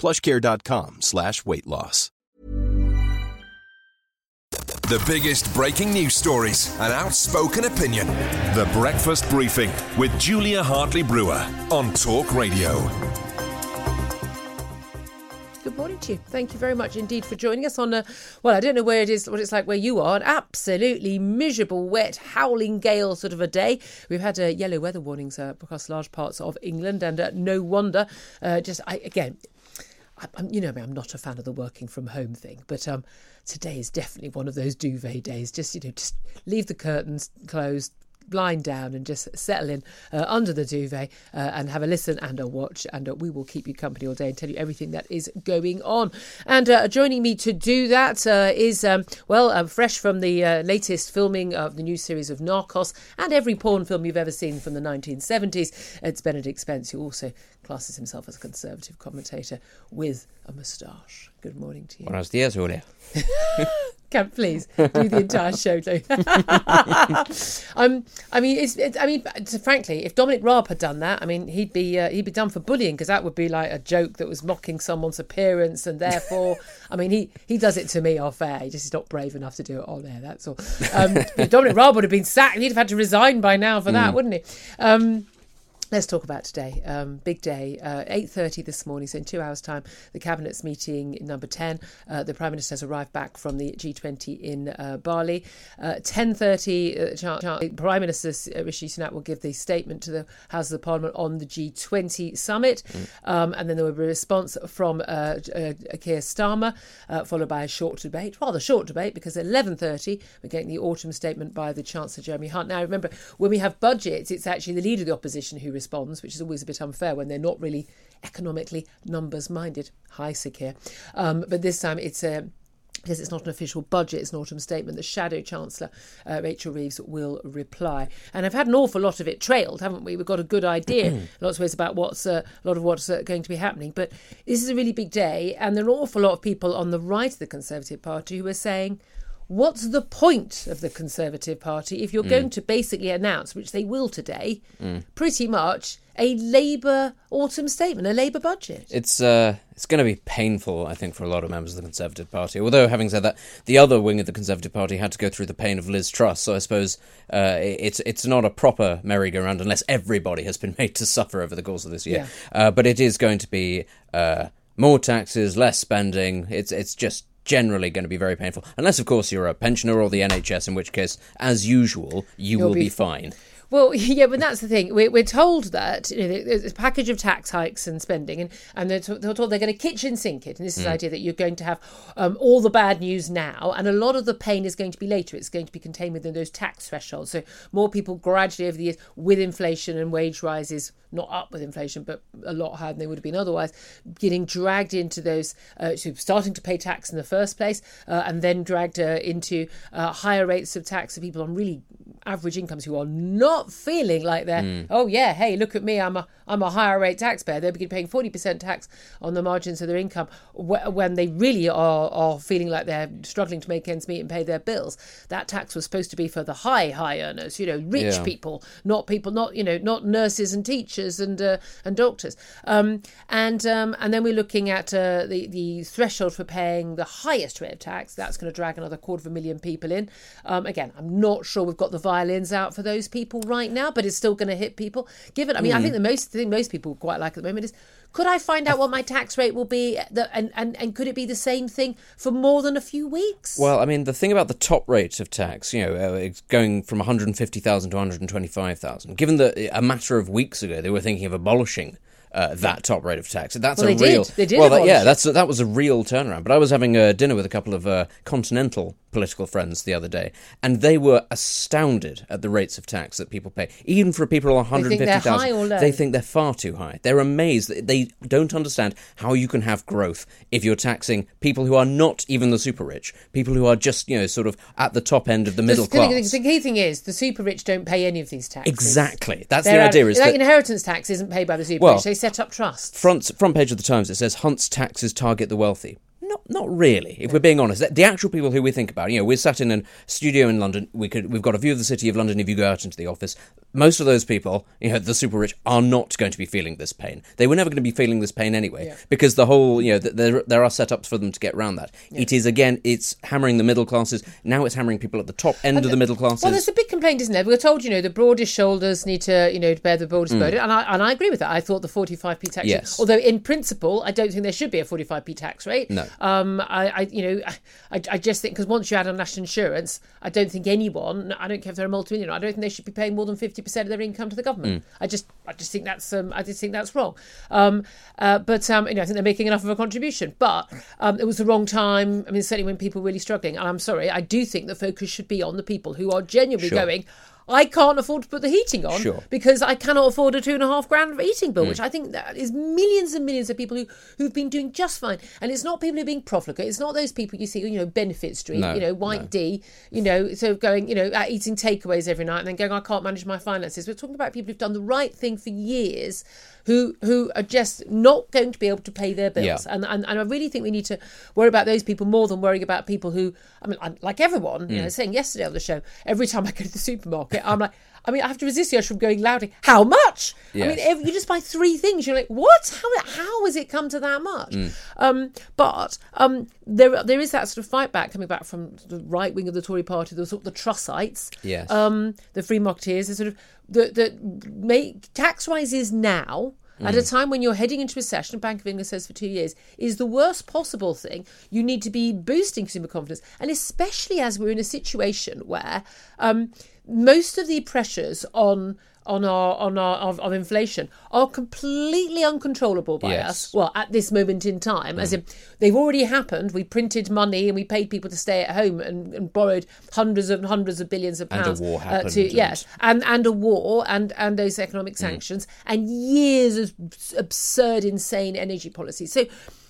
plushcare.com slash weight loss. The biggest breaking news stories and outspoken opinion. The Breakfast Briefing with Julia Hartley Brewer on Talk Radio. Good morning to you. Thank you very much indeed for joining us on a, well, I don't know where it is, what it's like where you are, an absolutely miserable, wet, howling gale sort of a day. We've had uh, yellow weather warnings uh, across large parts of England, and uh, no wonder. Uh, just, I, again, I, I'm, you know me, I'm not a fan of the working from home thing, but um, today is definitely one of those duvet days. Just, you know, just leave the curtains closed, blind down and just settle in uh, under the duvet uh, and have a listen and a watch. And uh, we will keep you company all day and tell you everything that is going on. And uh, joining me to do that uh, is, um, well, uh, fresh from the latest filming of the new series of Narcos and every porn film you've ever seen from the 1970s. It's Benedict Spence, who also classes himself as a conservative commentator with a moustache. Good morning to you. Buenos días, Julia. Can please do the entire show, um, I mean, it's, it's, I mean, frankly, if Dominic Raab had done that, I mean, he'd be uh, he'd be done for bullying because that would be like a joke that was mocking someone's appearance, and therefore, I mean, he he does it to me off air. He just is not brave enough to do it on air. That's all. Um, Dominic Raab would have been sacked. He'd have had to resign by now for that, mm. wouldn't he? Um, Let's talk about today. Um, big day, uh, 8.30 this morning, so in two hours' time, the Cabinet's meeting number 10. Uh, the Prime Minister has arrived back from the G20 in uh, Bali. 10.30, uh, uh Prime Minister uh, Rishi Sunak will give the statement to the House of the Parliament on the G20 summit. Mm. Um, and then there will be a response from uh, Keir Starmer, followed by a short debate, rather short debate, because at 11.30, we're getting the autumn statement by the Chancellor Jeremy Hunt. Now, remember, when we have budgets, it's actually the Leader of the Opposition who responds, which is always a bit unfair when they're not really economically numbers minded. Hi, Keir. Um, but this time it's a because it's not an official budget, it's an autumn statement, the Shadow Chancellor, uh, Rachel Reeves, will reply. And I've had an awful lot of it trailed, haven't we? We've got a good idea, lots of ways about what's uh, a lot of what's uh, going to be happening. But this is a really big day, and there are an awful lot of people on the right of the Conservative Party who are saying, what's the point of the Conservative Party if you're mm. going to basically announce, which they will today, mm. pretty much a Labour autumn statement, a Labour budget? It's uh, it's going to be painful, I think, for a lot of members of the Conservative Party. Although, having said that, the other wing of the Conservative Party had to go through the pain of Liz Truss, so I suppose uh, it's it's not a proper merry-go-round unless everybody has been made to suffer over the course of this year. Yeah. Uh, but it is going to be. Uh, more taxes, less spending. It's it's just generally going to be very painful. Unless, of course, you're a pensioner or the NHS, in which case, as usual, you You'll will be, be fine. Well, yeah, but that's the thing. We're, we're told that you know, there's a package of tax hikes and spending, and, and they're, they're told they're going to kitchen sink it. And this is mm. the idea that you're going to have um, all the bad news now, and a lot of the pain is going to be later. It's going to be contained within those tax thresholds. So more people gradually over the years, with inflation and wage rises, not up with inflation, but a lot higher than they would have been otherwise, getting dragged into those, uh, so starting to pay tax in the first place, uh, and then dragged uh, into uh, higher rates of tax for people on really average incomes who are not feeling like they're mm. oh yeah hey look at me I'm a I'm a higher rate taxpayer. They're paying 40% tax on the margins of their income when they really are are feeling like they're struggling to make ends meet and pay their bills. That tax was supposed to be for the high high earners you know rich yeah. people not people not you know not nurses and teachers and uh, and doctors. Um, and um, and then we're looking at uh, the the threshold for paying the highest rate of tax. That's going to drag another quarter of a million people in. Um, again I'm not sure we've got the violins out for those people right now, but it's still going to hit people. Given, I mean, I think the most thing most people quite like at the moment is could I find out what my tax rate will be, and, and, and could it be the same thing for more than a few weeks? Well, I mean, the thing about the top rate of tax, you know, uh, it's going from 150,000 to 125,000. Given that a matter of weeks ago they were thinking of abolishing uh, that top rate of tax. That's well, a they real. Did. They did. Well, that, yeah, that's that was a real turnaround. But I was having a dinner with a couple of uh, continental political friends the other day, and they were astounded at the rates of tax that people pay, even for people on 150,000. They, they think they're far too high. They're amazed. They don't understand how you can have growth if you're taxing people who are not even the super rich, people who are just you know sort of at the top end of the middle the, class. The, the key thing is the super rich don't pay any of these taxes. Exactly. That's They're the idea. Out, is like that inheritance tax isn't paid by the super Well, rich. They set up trusts. front front page of the Times it says Hunt's taxes target the wealthy. Not, not really. If we're being honest, the actual people who we think about, you know, we're sat in a studio in London. We could, we've got a view of the city of London. If you go out into the office, most of those people, you know, the super rich, are not going to be feeling this pain. They were never going to be feeling this pain anyway, Yeah. because the whole, you know, th- there there are setups for them to get around that. It is again, it's hammering the middle classes. Now it's hammering people at the top end of the middle classes. Well, there's a big complaint, isn't there? We were told, you know, the broadest shoulders need to, you know, bear the broadest burden, and I and I agree with that. I thought the 45p tax, Mm. Yes. although in principle, I don't think there should be a 45p tax rate. No. Um, I, I you know, I, I just think because once you add on national insurance, I don't think anyone, I don't care if they're a multi-millionaire, I don't think they should be paying more than 50% of their income to the government. I just, I just think that's, um, I just think that's wrong. Um, uh, but um, you know, I think they're making enough of a contribution. But um, it was the wrong time. I mean, certainly when people were really struggling. And I'm sorry, I do think the focus should be on the people who are genuinely Sure. going. I can't afford to put the heating on Sure. because I cannot afford a two and a half grand heating Mm. bill, which I think that is millions and millions of people who who've been doing just fine. And it's not people who are being profligate. It's not those people you see, you know, Benefit Street, No, you know, White no. Dee, you know, so going, you know, eating takeaways every night and then going, I can't manage my finances. We're talking about people who've done the right thing for years. Who, who are just not going to be able to pay their bills, Yeah. and, and and I really think we need to worry about those people more than worrying about people who, I mean, I'm, like everyone, you know, Mm. saying yesterday on the show, every time I go to the supermarket, I'm like, I mean, I have to resist the urge from going loudly. How much? I mean, Yes. every, you just buy three things. You're like, what? How how has it come to that much? Mm. Um, but um, there there is that sort of fight back coming back from the right wing of the Tory party, the sort of the Trussites, Yes. um, the free marketeers, the sort of the the make tax rises now. At Mm. a time when you're heading into recession, Bank of England says for two years, is the worst possible thing. You need to be boosting consumer confidence. And especially as we're in a situation where um, most of the pressures on on our on our of, of inflation are completely uncontrollable by Yes. us. Well, at this moment in time, as in they've already happened. We printed money and we paid people to stay at home and, and borrowed hundreds and hundreds of billions of pounds. And a war uh, happened to, and- yes, and and a war and and those economic sanctions and years of absurd, insane energy policies. So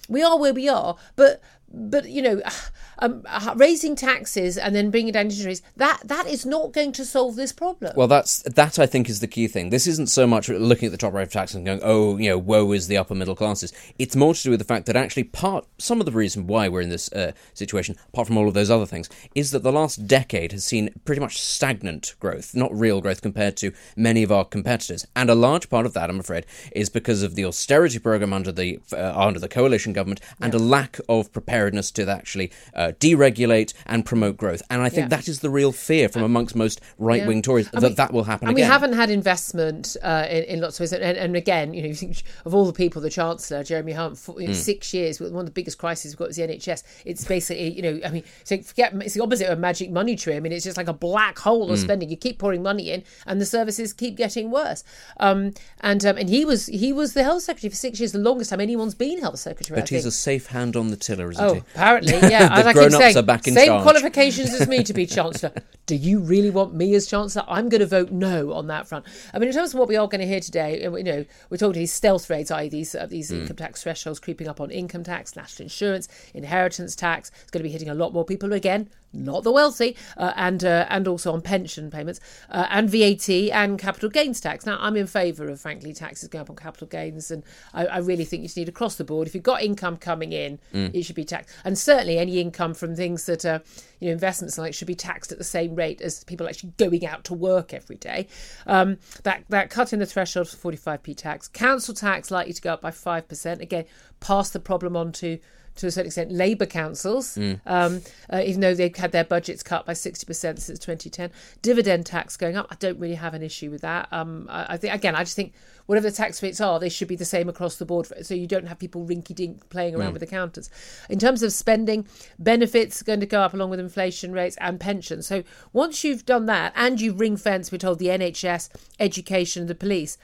we are where we are, but but you know, um, raising taxes and then bringing down interest rates that that is not going to solve this problem. Well, that's that. I think is the key thing. This isn't so much looking at the top rate of tax and going, "Oh, you know, woe is the upper middle classes." It's more to do with the fact that actually part some of the reason why we're in this uh, situation, apart from all of those other things, is that the last decade has seen pretty much stagnant growth, not real growth compared to many of our competitors. And a large part of that, I'm afraid, is because of the austerity program under the uh, under the coalition government and a lack of preparedness to actually uh, deregulate and promote growth. And I think Yeah. that is the real fear from amongst most right wing Yeah. Tories And that we- that will happen and again. we haven't had investment uh, in, in lots of ways. And, and again, you know, you think of all the people, the Chancellor, Jeremy Hunt, for, Hmm. you know, six years, one of the biggest crises we've got is the NHS. It's basically, you know, I mean, so forget, it's the opposite of a magic money tree. I mean, it's just like a black hole Hmm. of spending. You keep pouring money in, and the services keep getting worse. Um, and um, and he was he was the health secretary for six years, the longest time anyone's been health secretary. I But he's think. a safe hand on the tiller, isn't Oh, apparently, yeah. The As I keep saying, are back in same charge. qualifications as me to be chancellor. Do you really want me as chancellor? I'm going to vote no on that front. I mean, in terms of what we are going to hear today, uh, you know, we're talking these stealth raids, i.e., these uh, these Hmm. income tax thresholds creeping up on income tax, national insurance, inheritance tax. It's going to be hitting a lot more people again, not the wealthy, uh, and uh, and also on pension payments uh, and VAT and capital gains tax. Now, I'm in favour of, frankly, taxes going up on capital gains, and I, I really think you just need across the board. If you've got income coming in, Mm. it should be taxed, and certainly any income from things that are, you know, investments like should be taxed at the same rate as people actually going out to work every day. Um, that that cut in the threshold for 45p tax, council tax likely to go up by five percent. Again, pass the problem on to to a certain extent labour councils, Mm. um, uh, even though they've had their budgets cut by 60% since 2010. Dividend tax going up, I don't really have an issue with that. Um, I, I think, again, I just think whatever the tax rates are, they should be the same across the board so you don't have people rinky dink playing around with the counters. In terms of spending, benefits are going to go up along with inflation rates and pensions. So once you've done that and you've ring fenced, we're told, the NHS, education, the police.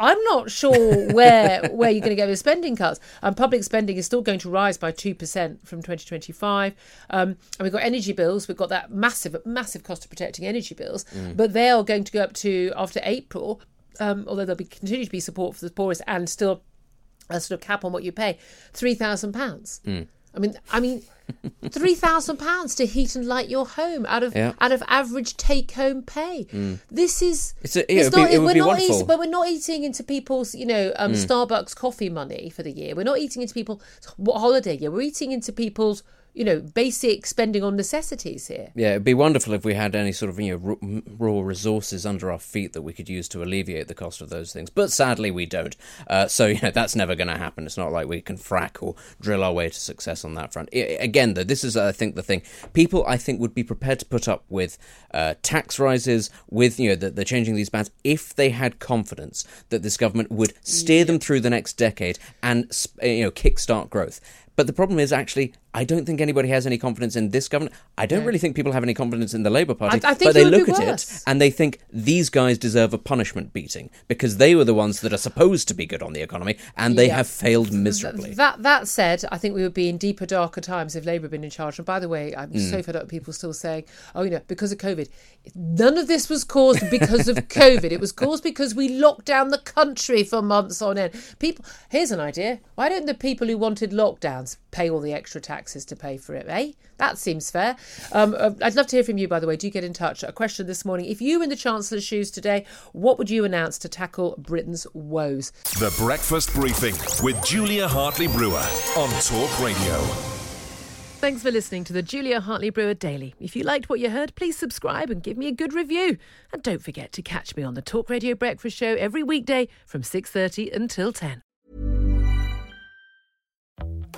I'm not sure where where you're going to get the spending cuts. Um, public spending is still going to rise by two percent from 2025, um, and we've got energy bills. We've got that massive massive cost of protecting energy bills, but they are going to go up to after April. Um, although there'll be continue to be support for the poorest and still a sort of cap on what you pay, three thousand pounds. I mean, I mean, three thousand pounds to heat and light your home out of Yeah. out of average take home pay. This is It's a- yeah, it'd be- it we're not eating, but we're not eating into people's you know um, Starbucks coffee money for the year. We're not eating into people's holiday year. We're eating into people's you know basic spending on necessities here. Yeah, it'd be wonderful if we had any sort of you know raw resources under our feet that we could use to alleviate the cost of those things. But sadly, we don't. Uh, so you know that's never going to happen. It's not like we can frack or drill our way to success on that front. I- again, though, this is I think the thing. People I think would be prepared to put up with uh, tax rises, with you know the, the changing these bans, if they had confidence that this government would steer them through the next decade and you know kickstart growth. But the problem is actually, I don't think anybody has any confidence in this government. I don't really think people have any confidence in the Labour Party. I- I but they look at it and they think these guys deserve a punishment beating because they were the ones that are supposed to be good on the economy and they Yeah. have failed miserably. That that said, I think we would be in deeper, darker times if Labour had been in charge. And by the way, I'm Mm. so fed up with people still saying, "Oh, you know, because of COVID." None of this was caused because of COVID. It was caused because we locked down the country for months on end. People, here's an idea: Why don't the people who wanted lockdowns pay all the extra taxes to pay for it? Eh? That seems fair. Um, uh, I'd love to hear from you. By the way, do get in touch. A question this morning: If you were in the Chancellor's shoes today, what would you announce to tackle Britain's woes? The Breakfast Briefing with Julia Hartley Brewer on Talk Radio. Thanks for listening to the Julia Hartley Brewer Daily. If you liked what you heard, please subscribe and give me a good review. And don't forget to catch me on the Talk Radio Breakfast Show every weekday from 6:30 until 10.